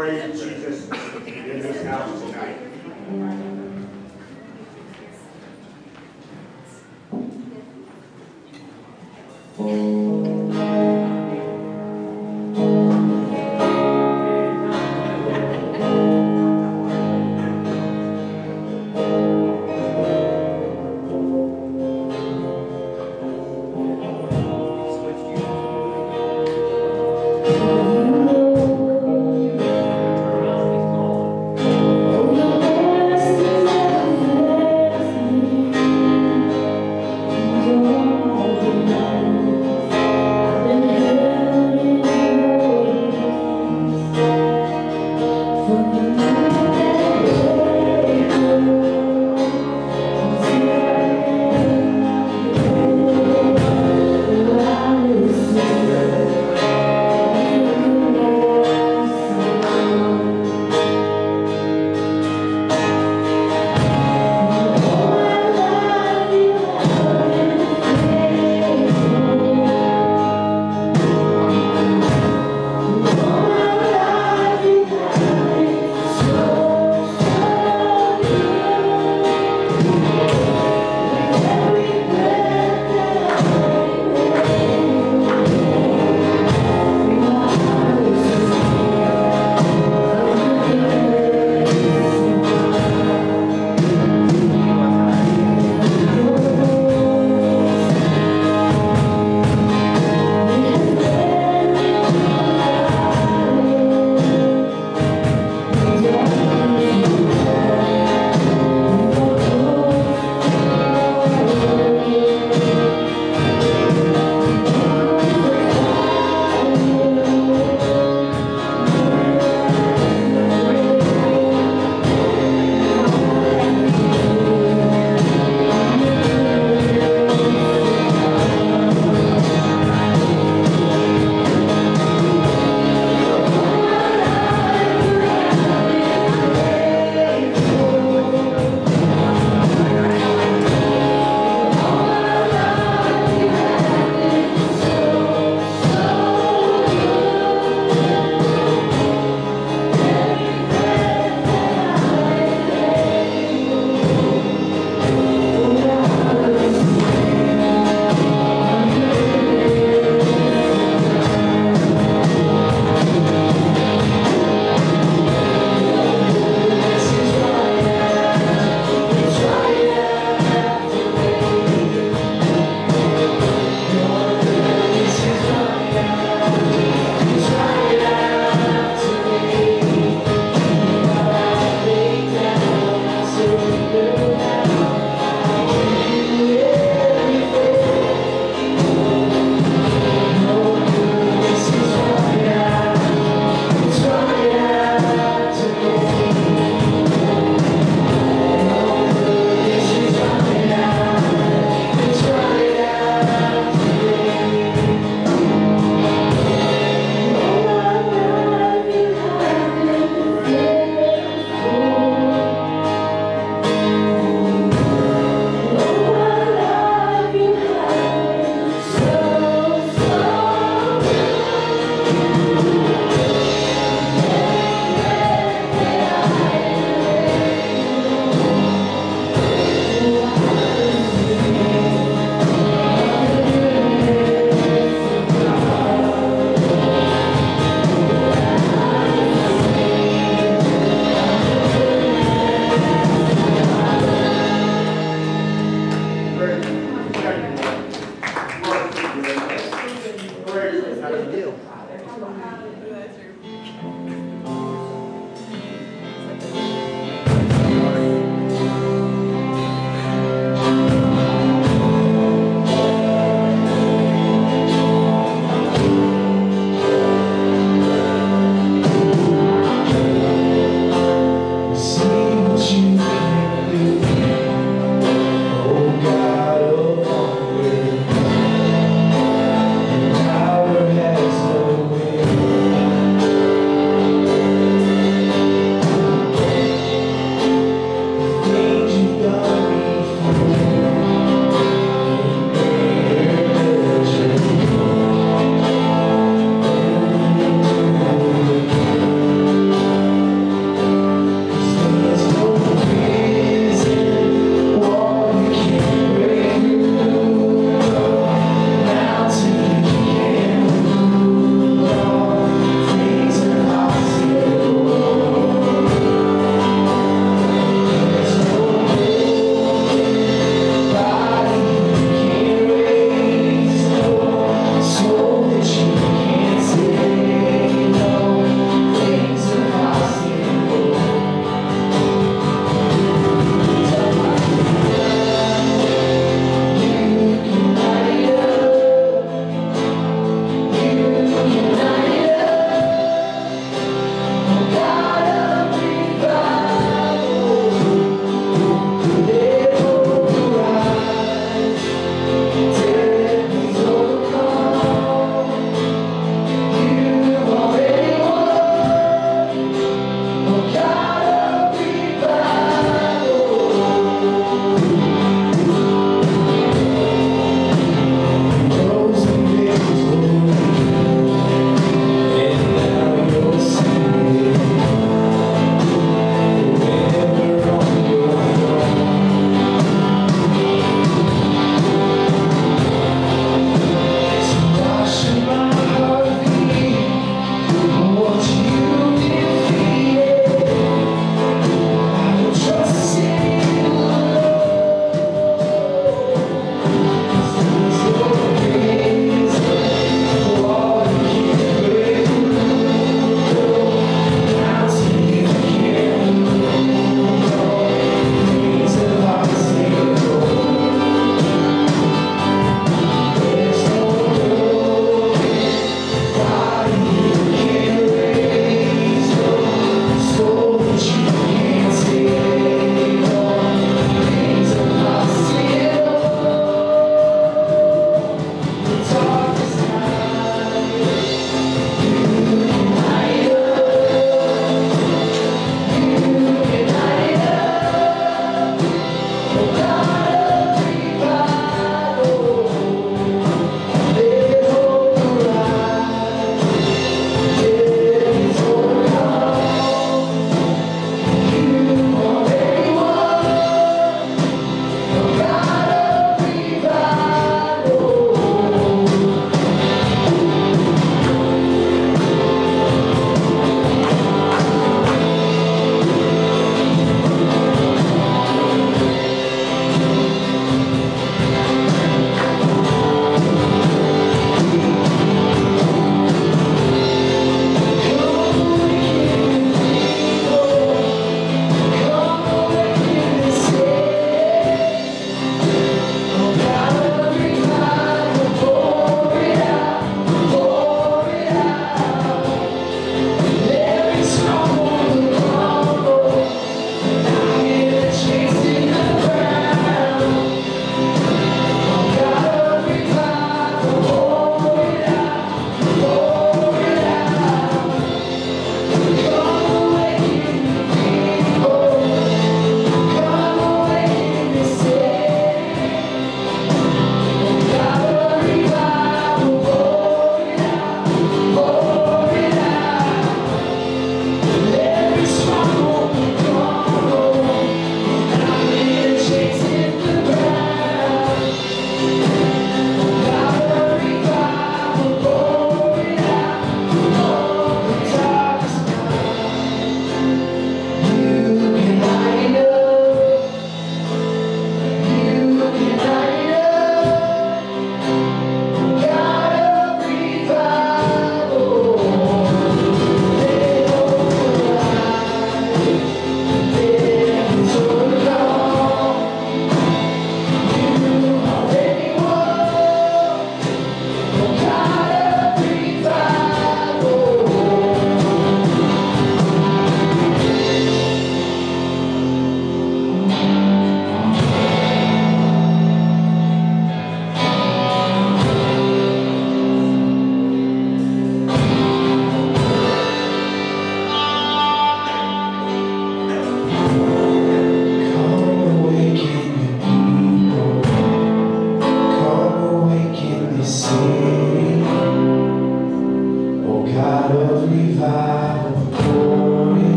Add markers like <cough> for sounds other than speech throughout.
praise Jesus in this house tonight.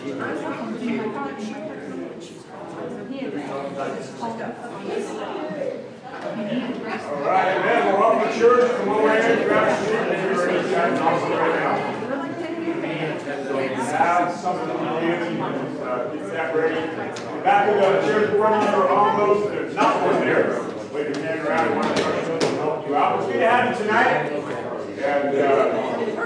All right, amen. Well, welcome to church. Come on in, grab a seat, you're ready to chat also right now. Have something to you uh, get that ready. Back of the in front are on those, there's not one there. Wave your hand around, one of the help you out. It's good to have you tonight. And uh,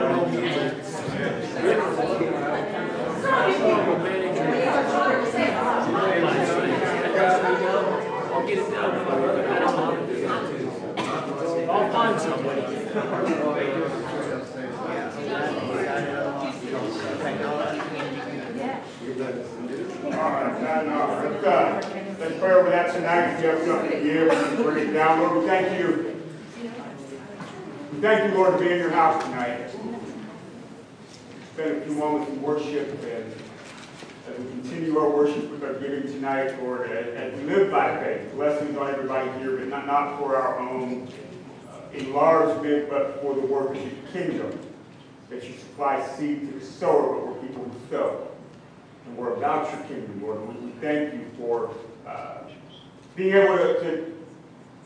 don't know. I'll find somebody. All right, now, let's, uh, pray over that tonight. If you have something to bring it down. Lord, thank you. We thank you, Lord, to be in your house tonight. Spend a few moments in worship and as we continue our worship with our giving tonight, Lord, as, as we live by faith, blessings on everybody here, but not, not for our own uh, enlargement, but for the work of your kingdom. That you supply seed to the sower, but we're people who sow. And we're about your kingdom, Lord. We, thank you for uh, being able to, to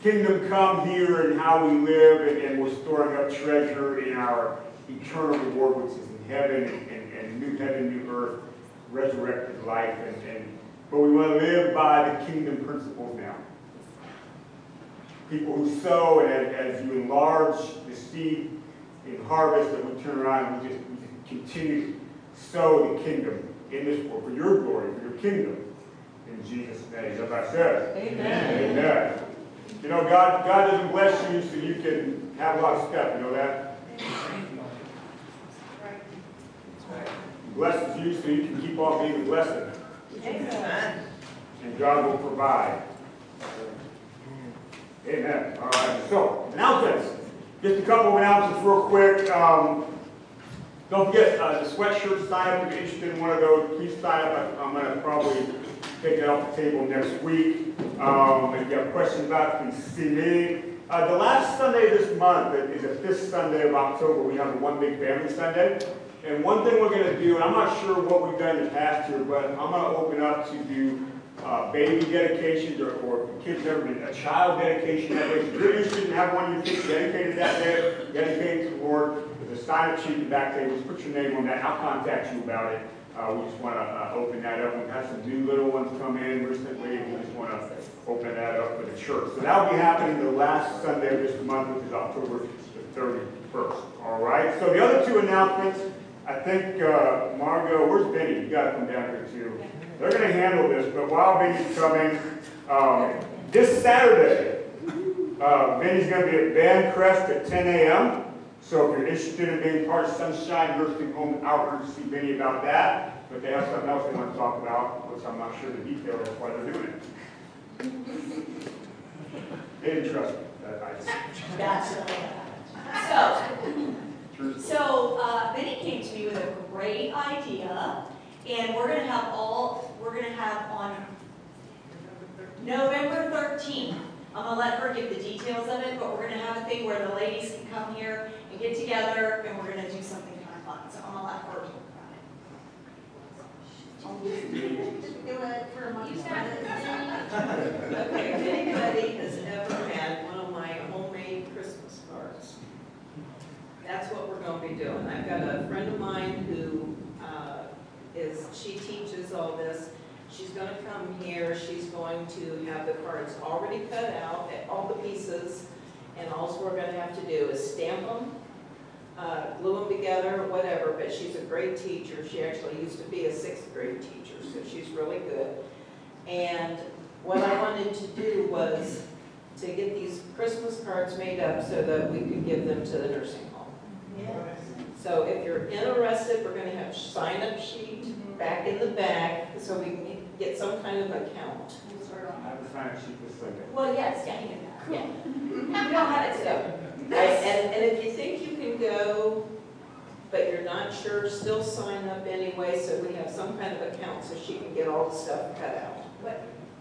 kingdom come here and how we live, and, and we're storing up treasure in our eternal reward, which is in heaven and, and, and new heaven, new earth, resurrected life. And but we want to live by the kingdom principles now. People who sow, and as, as you enlarge the seed in harvest, that we turn around and we just, we just continue to sow the kingdom in this world for your glory, for your kingdom. In Jesus' name, everybody says. Amen. Amen. You know, God, God doesn't bless you so you can have a lot of stuff. You know that? He blesses you so you can keep on being a blessing. And God will provide. Amen. All right. So, announcements. Just a couple of announcements real quick. Um, don't forget, uh, the sweatshirt sign up, if you're interested in one of those, please sign up. I'm gonna probably take that off the table next week. Um, if you have questions about it, please see me. Uh, the last Sunday this month is the fifth Sunday of October. We have One Big Family Sunday. And one thing we're gonna do, and I'm not sure what we've done in the past year, but I'm gonna open up to do, uh, baby dedications or, or kids ever did a child dedication that day. If you're interested in having one of your kids dedicated that day, dedicated to the Lord, sign-up sheet in the back table. Just put your name on that. I'll contact you about it. Uh, we just want to, uh, open that up. We've had some new little ones come in recently, we just want to open that up for the church. So that'll be happening the last Sunday of this month, which is October the thirty-first. All right, so the other two announcements, I think, uh, Margot, where's Benny? You gotta come down here too. They're gonna handle this, but while Benny's coming, um, this Saturday, uh, Benny's gonna be at Van Crest at ten AM. So if you're interested in being part of Sunshine Nursing Home Outreach, see Benny about that. But they have something else they want to talk about, which I'm not sure the details of why they're doing it. They didn't trust me, that I just. Gotcha. True. So, uh, Benny came to me with a great idea, and we're gonna have all, we're gonna have on November thirteenth. I'm gonna let her give the details of it, but we're gonna have a thing where the ladies can come here and get together, and we're gonna do something kind of fun, so I'm gonna let her talk Do it for a month. Okay, if anybody has ever had one of my homemade Christmas cards, that's what we're gonna be doing. I've got a friend of mine who, uh, is, she teaches all this. She's gonna come here, she's going to have the cards already cut out, all the pieces, and all we're gonna have to do is stamp them, uh, glue them together, whatever, but she's a great teacher. She actually used to be a sixth grade teacher, so she's really good. And what I wanted to do was to get these Christmas cards made up so that we could give them to the nursing home. So if you're interested, we're gonna have sign-up sheet back in the back, so we can get some kind of account. I have to sign a sheet this Sunday. Well, yes, yeah, you can, yeah. We don't have it today. And, and and if you think you can go, but you're not sure, still sign up anyway, so we have some kind of account so she can get all the stuff cut out.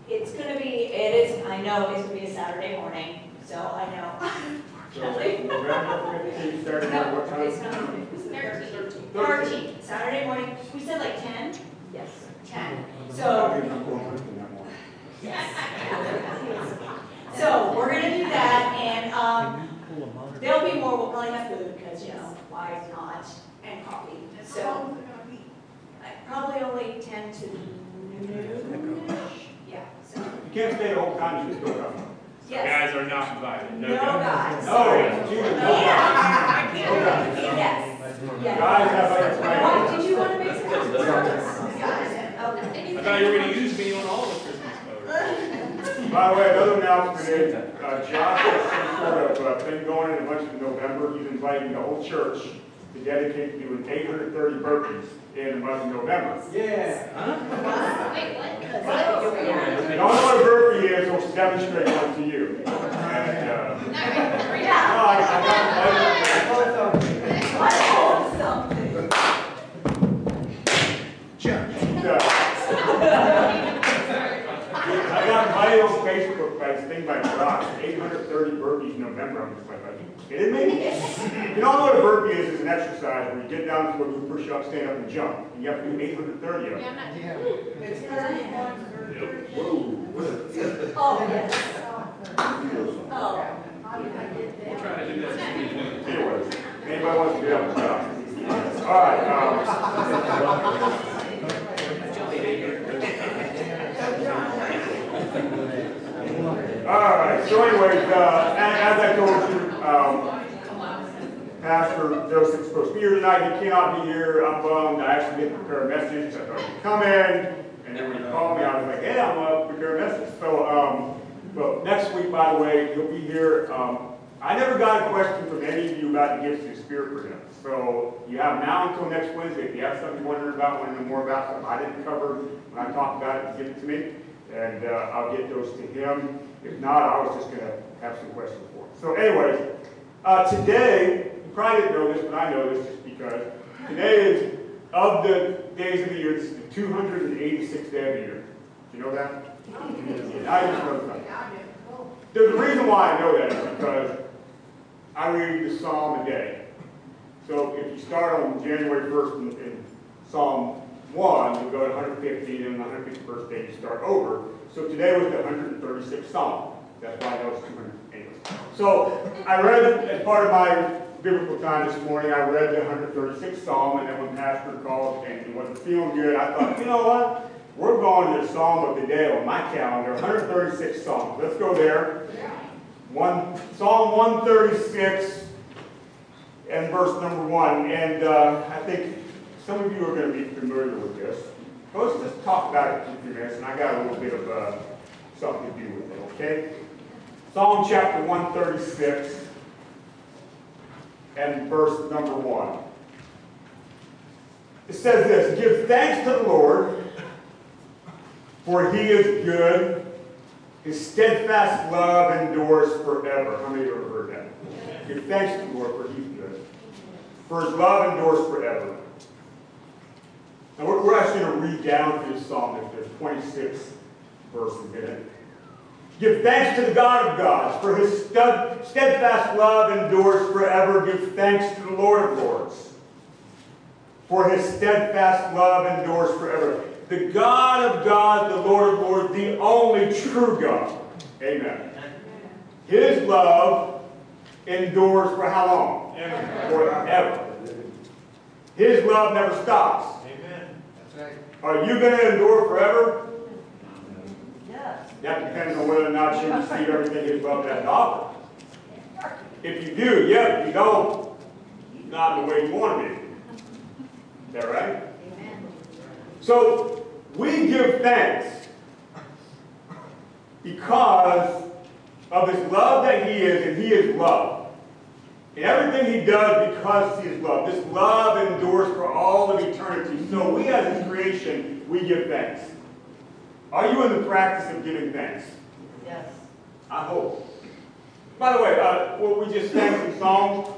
It's gonna be, it is, I know, it's gonna be a Saturday morning, so I know. So November fifteenth, starting at what It's time? gonna be Thirteen. thirteen, Saturday morning, we said like ten? Yes. Ten. I'm So, going first that morning. so we're gonna do that, and, um, there'll be more, we'll probably have food, because, you know, why not, and coffee, so. uh, Probably only ten to noon, yeah, so, You can't stay the whole time, you just go up. yes. are not invited. No guys. No, it's you. Yeah, I can't, yes, yes. Guys have like. Why, did you want to make some comments? Okay. I thought you were gonna use me on all the Christmas <laughs> photos. By the way, another announcement is, Josh has some sort of uh, thing going in a bunch of November. He's inviting the whole church to dedicate to doing eight hundred thirty burpees in the month of November. Yeah. Huh? Wait, what? If you don't know what a burpee is, we'll demonstrate one to you. And, uh, Not ready for it. no, I, I got invited. <laughs> I something. uh, I got invited on Facebook by this thing by Josh, eight hundred thirty burpees in November. I'm just like, are you kidding me? <laughs> You don't know what a burpee is, it's an exercise where you get down to a do push up, stand up, and jump. And you have to do eight hundred thirty of Yeah, them. I'm not doing It's thirty-one. <laughs> Oh, <laughs> yes. Oh. We'll try to do this. Anyways, anybody wants to get up and stuff? All right, um, all right, so anyways, uh, as, I told you, um, Pastor Joseph's supposed to be here tonight, he cannot be here, I'm bummed, I actually didn't prepare a message, I thought he'd come in, and then when he called me, I was like, hey, I'm gonna prepare a message, so, um, but next week, by the way, he'll be here, um, I never got a question from any of you about the gifts of Spirit for him, so you have now until next Wednesday, if you have something you're wondering about, want to know more about, something I didn't cover, when I talked about it, give it to me, and, uh, I'll get those to him, if not, I was just gonna have some questions for him. So anyways, uh, today, you probably didn't know this, but I know this just because. Today is, of the days of the year, this is the 286th day of the year. Do you know that? I just know that. There's a reason why I know that is because I read the Psalm a day. So if you start on January 1st in, in Psalm 1, you'll go to 150, and on the 151st day you start over. So today was the 136th Psalm. That's why I know it's 200 anyways. So I read as part of my biblical time this morning, I read the 136th Psalm, and then when Pastor called and he wasn't feeling good, I thought, you know what? We're going to the Psalm of the day on my calendar, 136 Psalms. Let's go there. One, Psalm 136 and verse number 1. And uh, I think some of you are going to be familiar with this. But let's just talk about it for a few minutes, and I got a little bit of uh, something to do with it, okay? Psalm chapter 136 and verse number 1. It says this Give thanks to the Lord, for he is good. His steadfast love endures forever. How many of you have ever heard that? Give thanks to the Lord, for he's good. For his love endures forever. Now we're, we're actually going to read down through this psalm. There's 26 verses in it. Give thanks to the God of gods, for his steadfast love endures forever. Give thanks to the Lord of lords, for his steadfast love endures forever. The God of gods, the Lord of lords, the only true God. Amen. His love endures for how long? Forever. His love never stops. Amen. That's right. Are you going to endure forever? Yes. That depends on whether or not you receive everything His love has to offer. If you do, yeah. If you don't, not the way you want to be. Is that right? Amen. So we give thanks because of His love that He is, and He is love. And everything He does because He is love. This love endures for all of eternity. So we as His creation, we give thanks. Are you in the practice of giving thanks? Yes. I hope. By the way, uh, what we just sang some songs,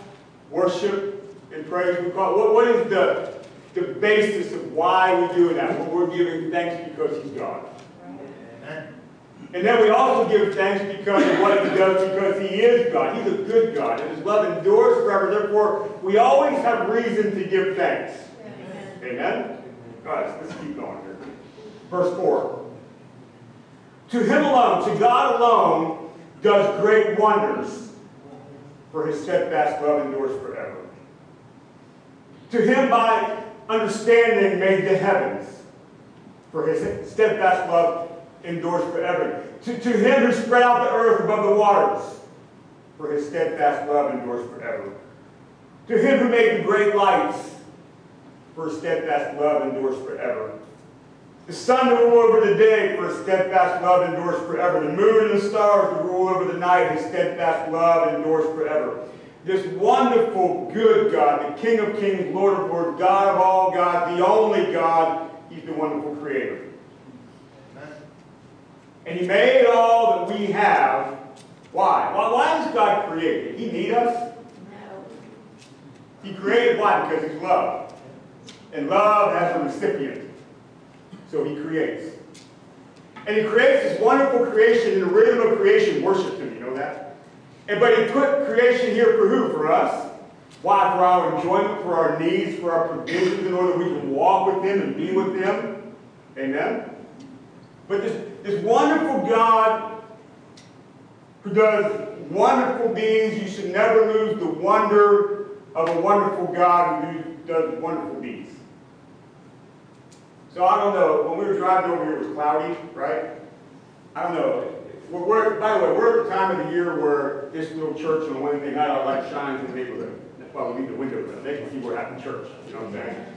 worship and praise, we call what, what is the, the basis of why we do that? Well, we're giving thanks because He's God. Amen. And then we also give thanks because of what He does because He is God. He's a good God, and His love endures forever. Therefore, we always have reason to give thanks. Amen? Right, so let's keep going here. Verse 4. To him alone, to God alone, does great wonders, for his steadfast love endures forever. To him by understanding made the heavens, for his steadfast love endures forever. To, to him who spread out the earth above the waters, for his steadfast love endures forever. To him who made the great lights, for his steadfast love endures forever. The sun to rule over the day, for his steadfast love endures forever. The moon and the stars to rule over the night, his steadfast love endures forever. This wonderful, good God, the King of kings, Lord of lords, God of all gods, the only God, he's the wonderful creator. And he made all that we have. Why? Why, why is God created? He need us? No. He created why? Because he's love. And love has a recipient. So he creates. And he creates this wonderful creation, and the rhythm of creation Worship him. You know that? And but he put creation here for who? For us. Why? For our enjoyment, for our needs, for our provisions, in order we can walk with him and be with him. Amen? But this, this wonderful God who does wonderful deeds, you should never lose the wonder of a wonderful God who does wonderful deeds. So I don't know, when we were driving over here, it was cloudy, right? I don't know. We're, we're, by the way, we're at the time of the year where this little church on Wednesday night, our light shines in the neighborhood. That's why we need the windows up. They can see we're having church. You know what I'm saying?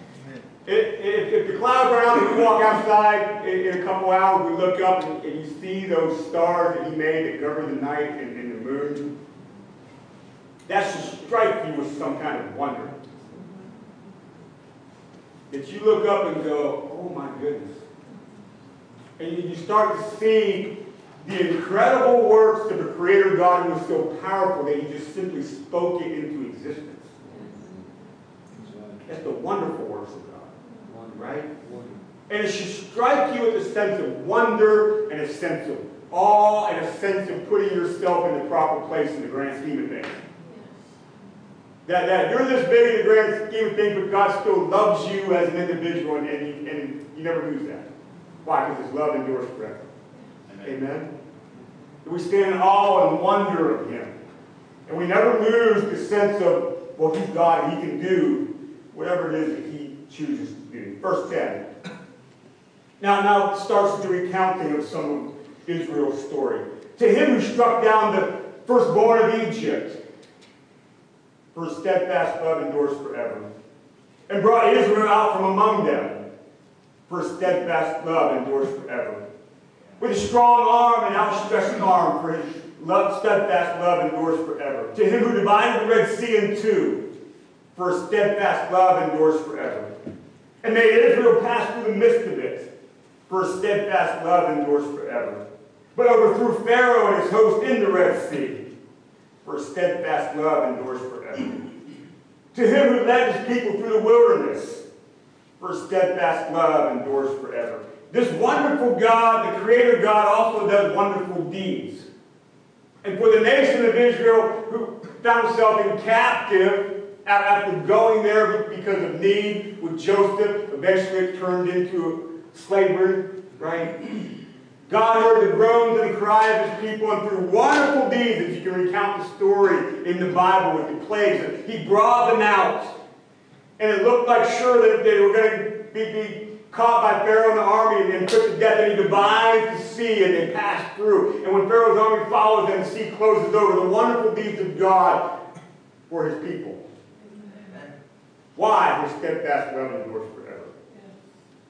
If, if, if the clouds are out and we walk outside in, in a couple hours, we look up and, and you see those stars that he made that cover the night and, and the moon, that should strike you with some kind of wonder. That you look up and go, oh my goodness. And you, you start to see the incredible works of the Creator God who was so powerful that he just simply spoke it into existence. That's the wonderful works of God. Right? And it should strike you with a sense of wonder and a sense of awe and a sense of putting yourself in the proper place in the grand scheme of things. That, that you're this big in the grand scheme of things, but God still loves you as an individual, and, and, you, and you never lose that. Why? Because His love endures forever. Amen. We stand in awe and wonder of Him. And we never lose the sense of well, he's God he can do whatever it is that he chooses do. Verse 10. Now, now it starts the recounting of some of Israel's story. To him who struck down the firstborn of Egypt, for his steadfast love endures forever, and brought Israel out from among them, for his steadfast love endures forever. With a strong arm and outstretched arm, for his love, steadfast love endures forever. To him who divided the Red Sea in two, for his steadfast love endures forever. And made Israel pass through the midst of it, for steadfast love endures forever. But overthrew Pharaoh and his host in the Red Sea, for steadfast love endures forever. To him who led his people through the wilderness, for steadfast love endures forever. This wonderful God, the Creator God, also does wonderful deeds. And for the nation of Israel, who found itself in captive after going there because of need with Joseph, eventually it turned into slavery, right? God heard the groans and the cry of his people, and through wonderful deeds, as you can recount the story in the Bible with the plagues, he brought them out. And it looked like sure that they were going to be, be caught by Pharaoh and the army and put to death, and he divides the sea and they pass through. And when Pharaoh's army follows them, the sea closes over. The wonderful deeds of God for his people. Why? His steadfast love endures forever.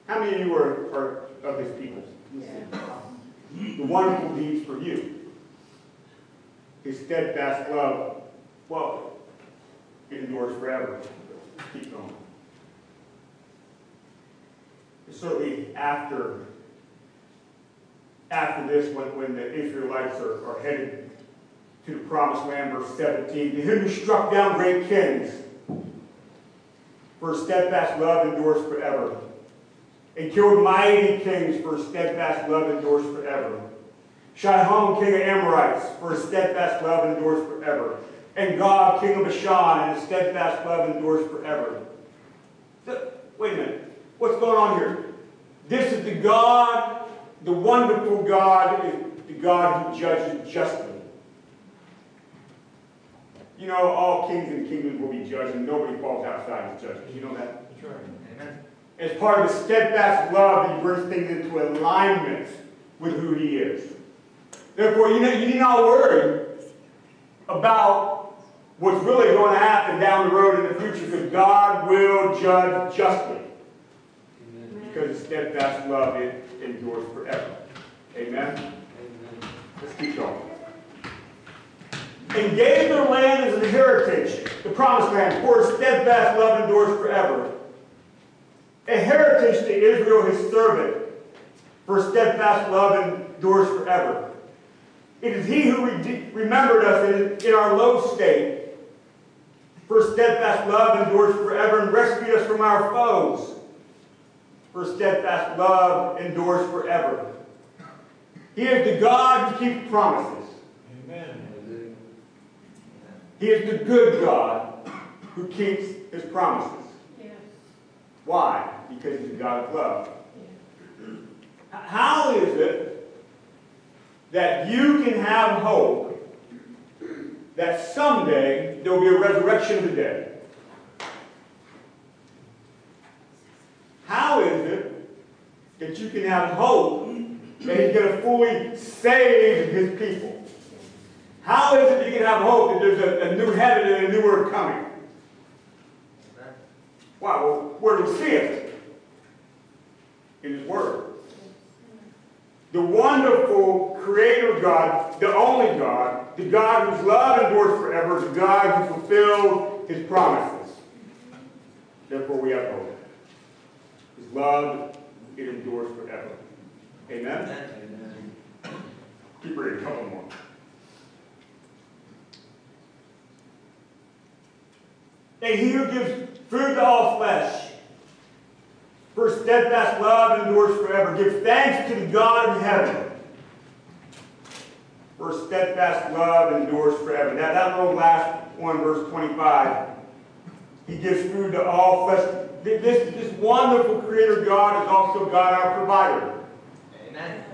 How many of you are, are of his people? The wonderful deeds for you. His steadfast love, well, it endures forever. Keep going. Certainly after, after this, when, when the Israelites are, are headed to the promised land, verse 17, to him who struck down great kings, for steadfast love endures forever. And killed mighty kings, for steadfast love endures forever. Sihon, king of Amorites, for steadfast love endures forever. And God, king of Bashan, and steadfast love endures forever. So, wait a minute. What's going on here? This is the God, the wonderful God, the God who judges justly. You know, all kings and kingdoms will be judged, and nobody falls outside his judgment. You know that? Sure. Amen. As part of his steadfast love, he brings things into alignment with who he is. Therefore, you, know, you need not worry about what's really going to happen down the road in the future, because God will judge justly. Because his steadfast love it endures forever. Amen? Amen. Let's keep going. And gave their land as an heritage, the promised land, for steadfast love endures forever. A heritage to Israel, his servant, for steadfast love endures forever. It is he who re- remembered us in, in our low state, for steadfast love endures forever, and rescued us from our foes for steadfast love endures forever. He is the God who keeps promises. Amen. He is the good God who keeps his promises. Why? Because he's a God of love. How is it that you can have hope that someday there will be a resurrection of the dead? How is it that you can have hope that He's going to fully save His people? How is it you can have hope that there's a, a new heaven and a new earth coming? Why? Well, where do we see it? In His Word. The wonderful Creator God, the only God, the God whose love endures forever, the God who fulfilled His promises. Therefore, we have hope. His love, it endures forever. Amen? Amen. Keep reading, a couple more. And he who gives food to all flesh, for steadfast love endures forever. Give thanks to the God in heaven, for steadfast love endures forever. That, that little last one, verse 25. He gives food to all flesh. This, this wonderful Creator God is also God our provider. Amen.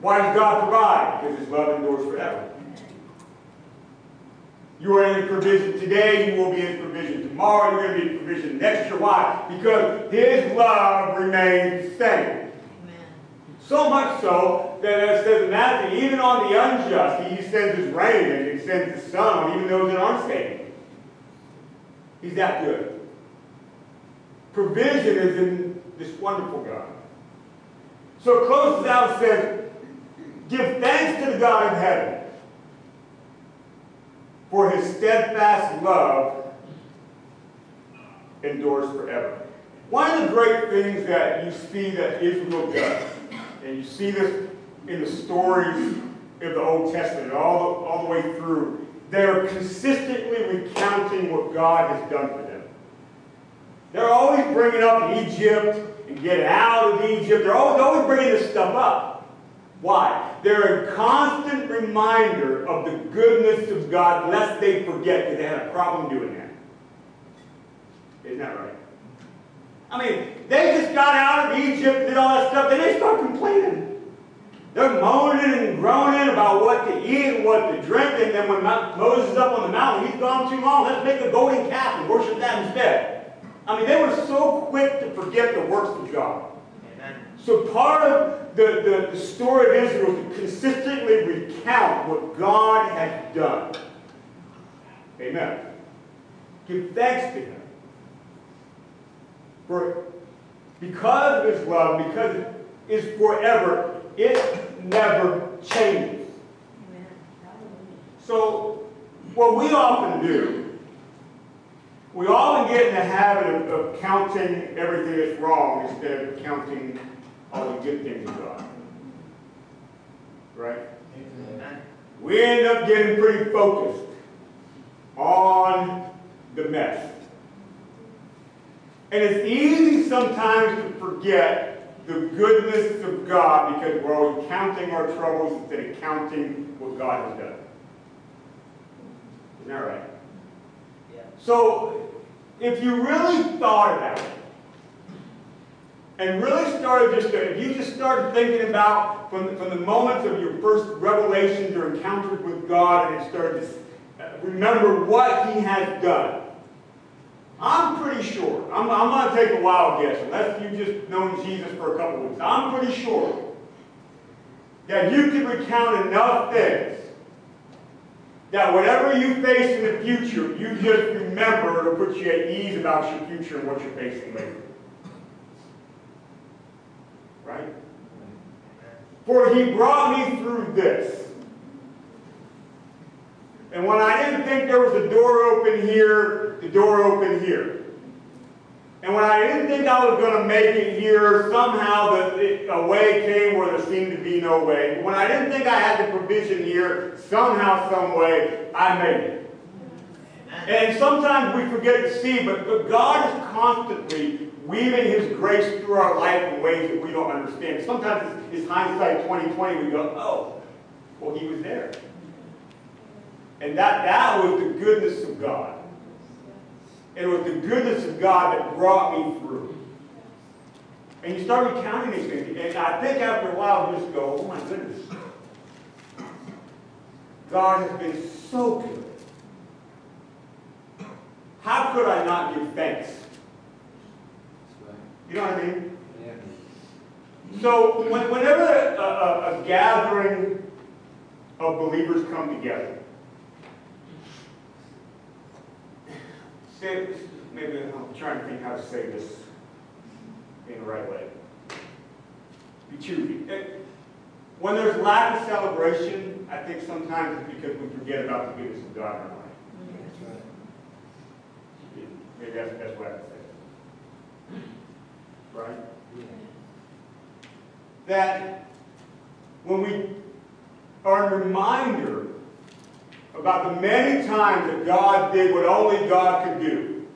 Why does God provide? Because His love endures forever. You are in provision today, you will be in provision tomorrow, you're going to be in provision next year. Why? Because His love remains the same. So much so that it says in Matthew, even on the unjust, He sends His rain and He sends His sun on even those that aren't saved. He's that good. Provision is in this wonderful God. So it closes out and says, Give thanks to the God in heaven for his steadfast love endures forever. One of the great things that you see that Israel does, and you see this in the stories of the Old Testament, all the, all the way through, they're consistently recounting what God has done for them. They're always bringing up Egypt and getting out of Egypt. They're always, always bringing this stuff up. Why? They're a constant reminder of the goodness of God, lest they forget because they had a problem doing that. Isn't that right? I mean, they just got out of Egypt, did all that stuff, then they start complaining. They're moaning and groaning about what to eat and what to drink, and then when Moses is up on the mountain, he's gone too long, let's make a golden calf and worship that instead. I mean, they were so quick to forget the works of God. So part of the, the, the story of Israel is to consistently recount what God has done. Amen. Give thanks to Him. For because of His love, because it is forever, it never changes. So what we often do, we often get in the habit of, of counting everything that's wrong instead of counting all the good things of God. Right? Amen. We end up getting pretty focused on the mess. And it's easy sometimes to forget the goodness of God because we're always counting our troubles instead of counting what God has done. Isn't that right? So, if you really thought about it, and really started just to, if you just started thinking about from the, from the moments of your first revelations or encounters with God and started to uh, remember what He has done. I'm pretty sure, I'm, I'm going to take a wild guess, unless you've just known Jesus for a couple weeks. I'm pretty sure that you can recount enough things that whatever you face in the future, you just remember to put you at ease about your future and what you're facing later. Right? For he brought me through this. And when I didn't think there was a door open here, the door opened here. And when I didn't think I was going to make it here, somehow the, a way came where there seemed to be no way. When I didn't think I had the provision here, somehow, some way, I made it. And sometimes we forget to see, but, but God is constantly weaving His grace through our life in ways that we don't understand. Sometimes it's, it's hindsight 2020. We go, oh, well, He was there. And that, that was the goodness of God. It was the goodness of God that brought me through. And you start recounting these things. And I think after a while, you just go, oh my goodness. God has been so good. How could I not give thanks? You know what I mean? Yeah. So when, whenever a, a, a gathering of believers come together, say, maybe I'm trying to think how to say this in the right way. Be choosy. Eh, when there's lack of celebration, I think sometimes it's because we forget about the goodness of God in our life. Maybe that's the best way I can say it. Right? Yeah. That when we are a reminder about the many times that God did what only God could do,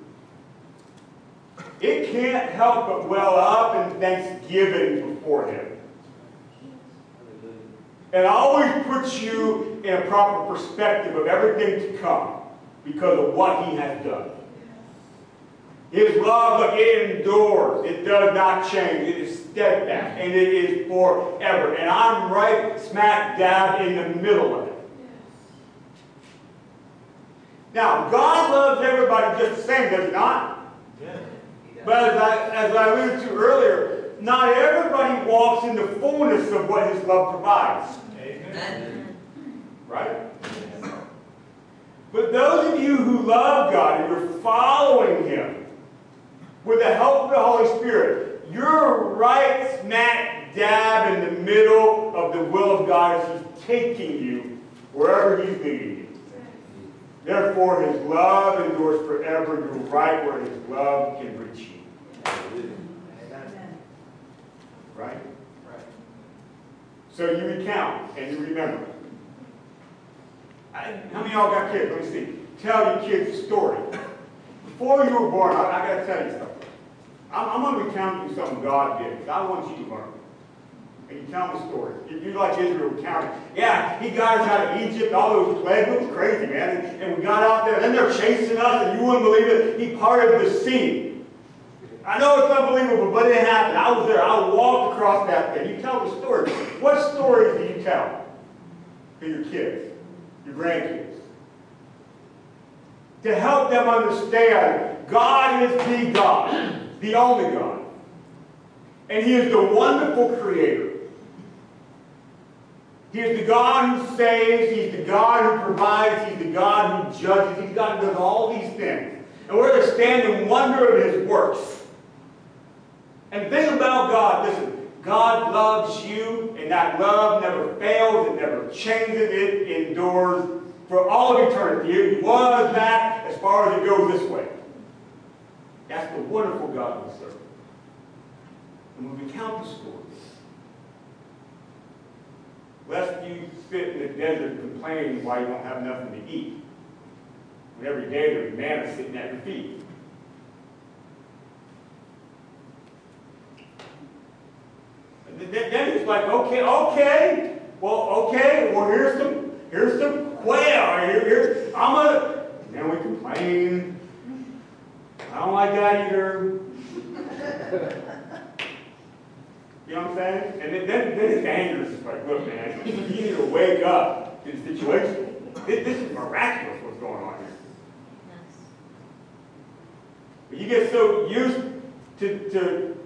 it can't help but well up in thanksgiving before Him. And always puts you in a proper perspective of everything to come because of what He has done. His love, look, it endures. It does not change. It is steadfast. And it is forever. And I'm right smack dab in the middle of it. Now, God loves everybody just the same, does he not? But as I, as I alluded to earlier, not everybody walks in the fullness of what his love provides. Right? But those of you who love God and you're following him with the help of the Holy Spirit, you're right smack dab in the middle of the will of God as he's taking you wherever he's leading you. Therefore, his love endures forever. You're right where his love can reach you. Right? So you recount and you remember. I, how many of y'all got kids? Let me see. Tell your kids a story. Before you were born, I, I got to tell you something. I'm, I'm going to recount you something God did. God wants you to learn. You tell a story. If you like Israel recounting, yeah, he got us out of Egypt, all those plagues, it was crazy, man. And, and we got out there, and then they're chasing us, and you wouldn't believe it. He parted the sea. I know it's unbelievable, but it happened. I was there. I walked across that thing. You tell the story. What stories do you tell to your kids, your grandkids? To help them understand God is the God, the only God. And He is the wonderful Creator. He is the God who saves. He's the God who provides. He's the God who judges. He's God who does all these things. And we're to stand in wonder of His works. And think about God. Listen, God loves you, and that love never fails. It never changes. It endures for all of eternity. It was that as far as it goes this way. That's the wonderful God we serve. And when we count the stories, lest you sit in the desert complaining why you don't have nothing to eat, when every day there's manna sitting at your feet. And then he's like, okay, okay, well, okay, well, here's some, here's some quail. Here, here, I'm gonna, then we complain. I don't like that either. <laughs> You know what I'm saying? And then, then, then anger is just like, look, man, you need to wake up to the situation. This, this is miraculous what's going on here. But you get so used to, to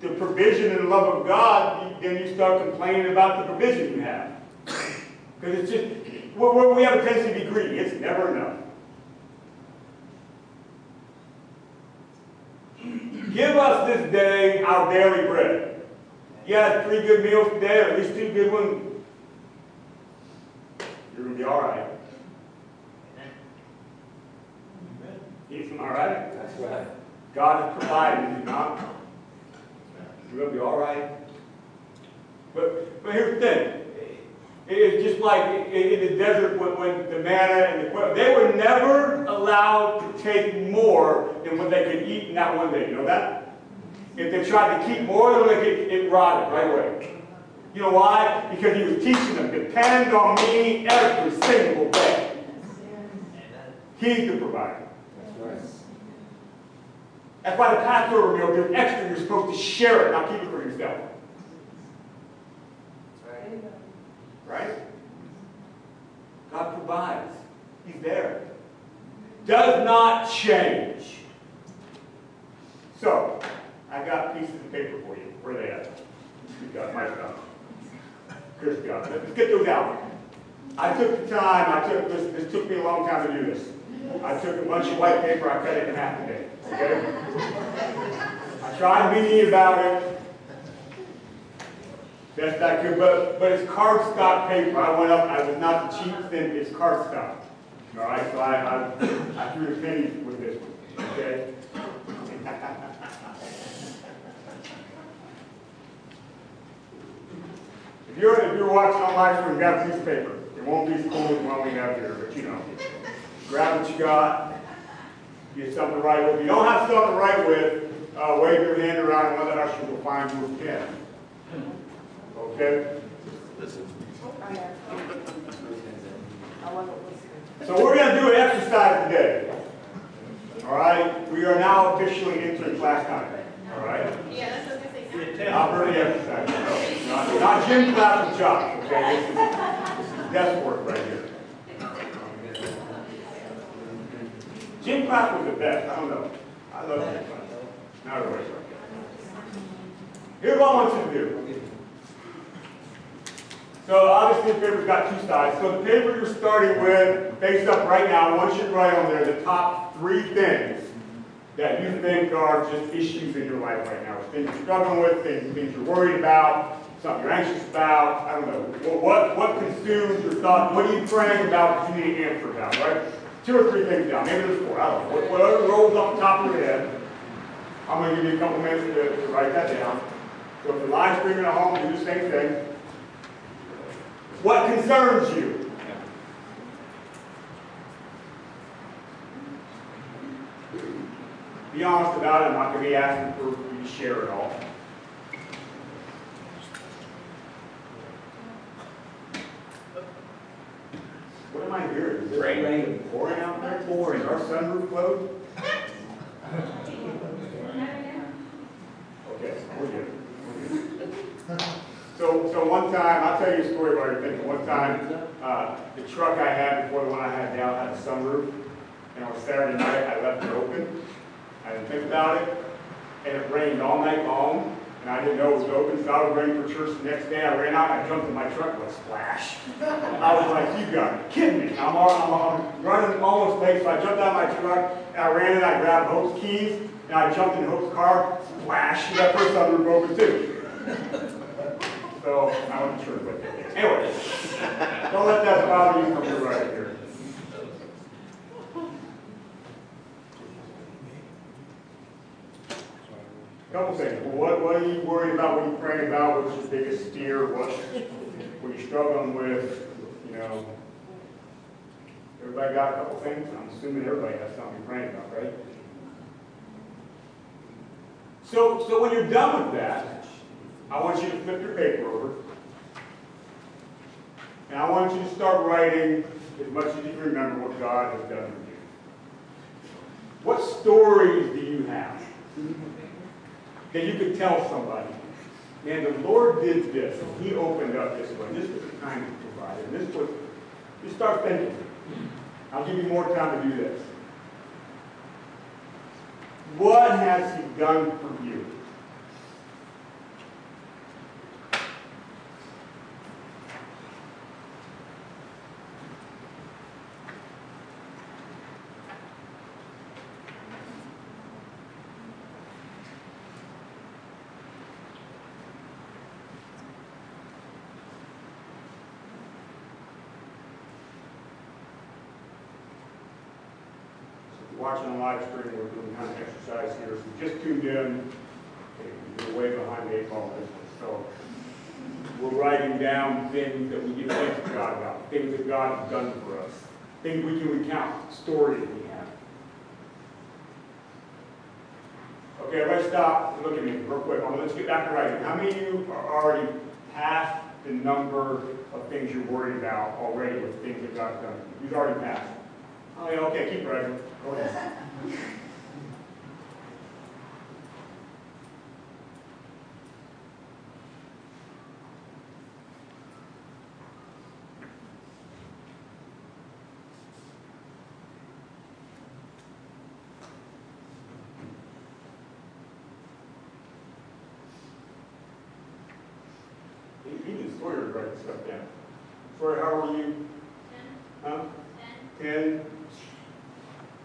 the provision and the love of God, then you start complaining about the provision you have. Because it's just, we we have a tendency to be greedy. It's never enough. Give us this day our daily bread. You had three good meals today, or at least two good ones. You're going to be all right. He's all right. That's right. God has provided, is not. You're going to be all right. But, but here's the thing. It's just like in the desert when, when the manna and the quail, they were never allowed to take more than what they could eat in that one day. You know that? If they tried to keep more than could, it rotted right away. You know why? Because he was teaching them, depend on me every single day. He's the provider. That's right. That's why the Passover meal, there's extra, you're supposed to share it, not keep it for yourself. Right? God provides. He's there. Does not change. So, I got pieces of paper for you. Where are they at? You got my stuff. Chris got it. Let's get those out. I took the time, I took this, this took me a long time to do this. I took a bunch of white paper, I cut it in half today. Okay? I tried neat about it. Best I could, but, but it's cardstock paper. I went up, I was not the cheap thing, it's cardstock. All right, so I, I, I threw the pennies with this one, okay? If you're, if you're watching on live stream, grab a piece of paper. It won't be as cool one we have here, but you know. Grab what you got, get something to write with. If you don't have something to write with, uh, wave your hand around and one of the will find you a pen. Okay? So we're going to do an exercise today. All right? We are now officially entering class time. All right? Yeah, the exercise. No. Not, not gym class with Josh, okay? This is, desk work right here. Gym class was the best, I don't know. I love gym class. Not that. Here's what I want you to do. So obviously the paper's got two sides. So the paper you're starting with, face up right now, I want you to write on there the top three things that you think are just issues in your life right now. Things you're struggling with, things, things you're worried about, something you're anxious about, I don't know. What, what, consumes your thought? What are you praying about that you need an answer about, right? Two or three things down, maybe there's four, I don't know. Whatever rolls off the top of your head, I'm gonna give you a couple minutes to, to write that down. So if you're live streaming at home, do the same thing. What concerns you? Be honest about it, I'm not gonna be asking for you to share it all. What am I hearing? Is it Rain. rain pouring out there? Pouring. Our sunroof closed? Okay, we're good. We're good. So, so one time, I'll tell you a story about your thinking. One time, uh, the truck I had before the one I had now had a sunroof. And on Saturday night, I left it open. I didn't think about it. And it rained all night long. And I didn't know it was open, so I was ready for church the next day. I ran out, I jumped in my truck, with a splash. I was like, you got to kidding me. I'm, all- I'm, I'm running almost late, so I jumped out of my truck, and I ran in, I grabbed Hope's keys, and I jumped in Hope's car, splash, and that first sunroof open too. So I went to church with it. Anyway, don't let that bother you from your right here. Couple things. What, what are you worried about? What are you praying about? What's your biggest fear? What, what are you struggling with? You know, everybody got a couple things? I'm assuming everybody has something you're praying about, right? So, so when you're done with that, I want you to flip your paper over. And I want you to start writing as much as you can remember what God has done for you. What stories do you have that you could tell somebody? Man, the Lord did this. He opened up this way. This was the kind He provided. And this was, you start thinking. I'll give you more time to do this. What has He done for you? If you're watching on live stream, we're doing kind of exercise here. So just tuned in, you're way behind the eight ball one. So we're writing down things that we give thanks to God about, things that God has done for us, things we can recount, stories we have. Okay, everybody stop look at me real quick. Let's get back to writing. How many of you are already past the number of things you're worried about already with things that God's done? You've already passed? Oh, yeah, okay, keep writing. Go <laughs> ahead. You you need Sawyer to write this stuff down. Sawyer, how old are you? Huh? Ten?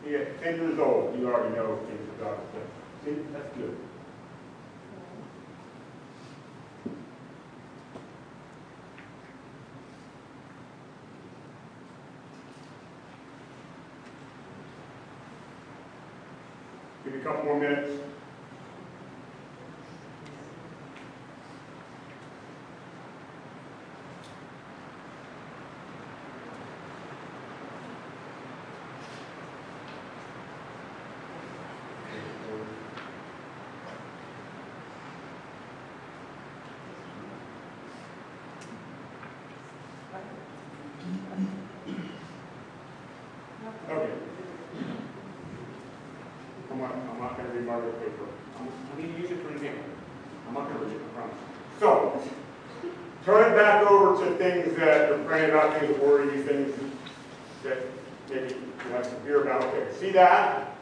Yeah, ten years old, you already know things that God has done. See, that's good. Give me a couple more minutes. Okay. I'm not, I'm not gonna read Margaret's paper. I'm, I'm gonna use it for an example. I'm not gonna read it, I promise. So, back over to things that you're praying about, things that worry you, things that maybe you have some fear about, okay, see that?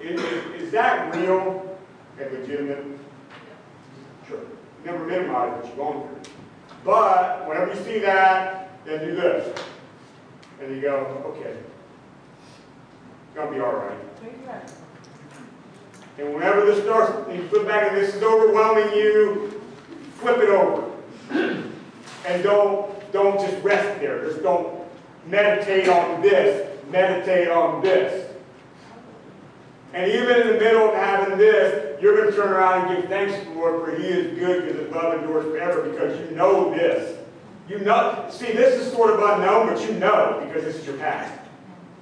Is, is, that real and legitimate? Sure. Never minimize what you're going through. But whenever you see that, then do this. And you go, okay, it's gonna be all right. And whenever this starts, and you flip back and this is overwhelming you, flip it over. And don't, don't just rest there. Just don't meditate on this, meditate on this. And even in the middle of having this, you're going to turn around and give thanks to the Lord for He is good because His love endures forever because you know this. You know, see, this is sort of unknown, but you know because this is your past.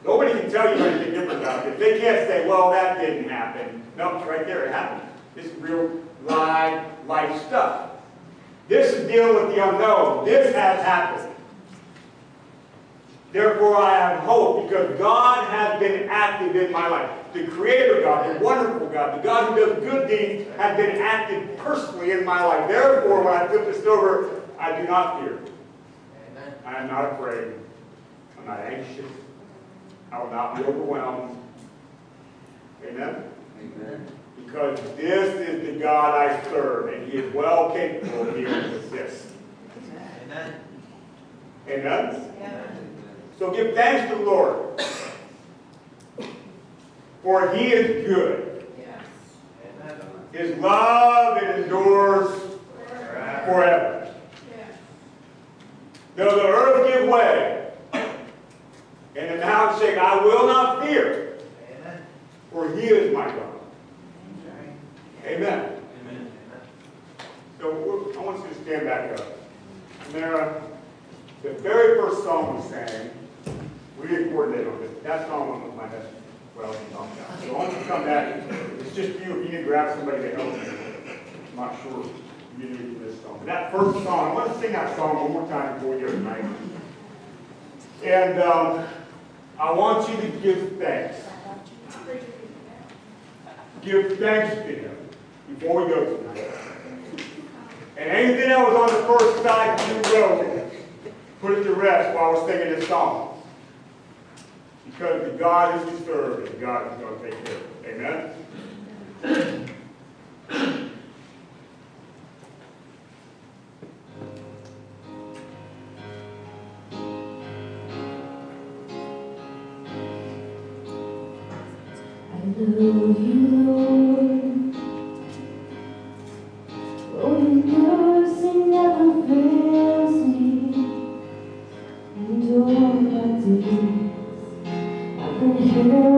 Nobody can tell you anything different about it. They can't say, well, that didn't happen. No, it's right there. It happened. This is real live life stuff. This is dealing with the unknown. This has happened. Therefore, I have hope because God has been active in my life. The Creator God, the wonderful God, the God who does good deeds, has been active personally in my life. Therefore, when I flip this over, I do not fear. I am not afraid. I'm not anxious. I will not be overwhelmed. Amen? Amen. Because this is the God I serve, and He is well capable of dealing with this. Amen. Amen? So give thanks to the Lord. For He is good. Amen. His love endures forever. Though the earth give way, and the mountains shake, I will not fear, Amen. for He is my God. Amen. Amen. So I want you to stand back up. Mara, the very first song we sang, we didn't coordinate on this. That song with my head. Well, it's on down. So I want you to come back. It's just you. If you need to grab somebody to help you. I'm not sure you need this song. But that first song, I want to sing that song one more time before we go tonight. And um, I want you to give thanks. Give thanks to Him before we go tonight. And anything that was on the first side you wrote, put it to rest while we're singing this song. Because the God is we serve is God who's going to take care of it. Amen? Oh, your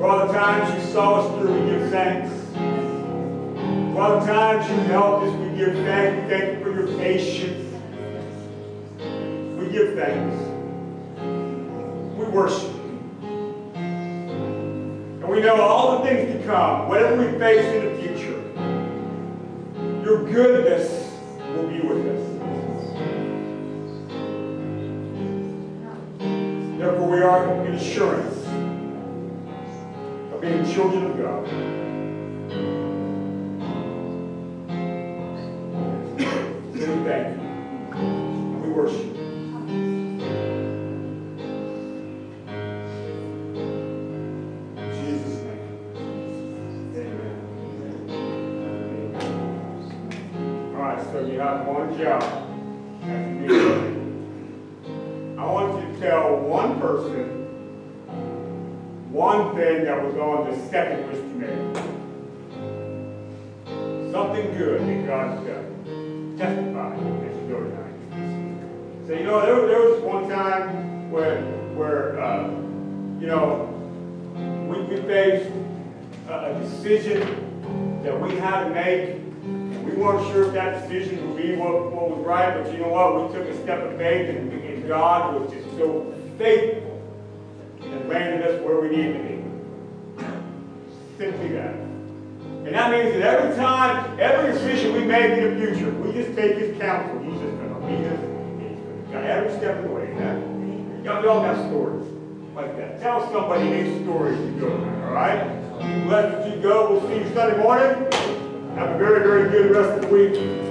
For all the times you saw us through, we give thanks. For all the times you helped us, we give thanks. Thank you for your patience. We give thanks. We worship you. And we know all the things to come, whatever we face in the future, your goodness will be with us. Therefore, we are in assurance being children of God. We thank you. We worship you. In Jesus' name. Amen. All right, so you have one job. Was second list you made. Something good that God's done. Testify as you go tonight. So you know, there, there was one time where, where uh, you know, we, we faced a, a decision that we had to make. We weren't sure if that decision would be what, what was right, but you know what? We took a step of faith, and, and God was just so faithful and landed us where we needed to be. Simply that. And that means that every time, every decision we make in the future, we just take His counsel. He's just going to lead us. He's going to guide every step of the way. Y'all, y'all got stories like that. Tell somebody these stories you go all right? Blessed as you go. We'll see you Sunday morning. Have a very, very good rest of the week.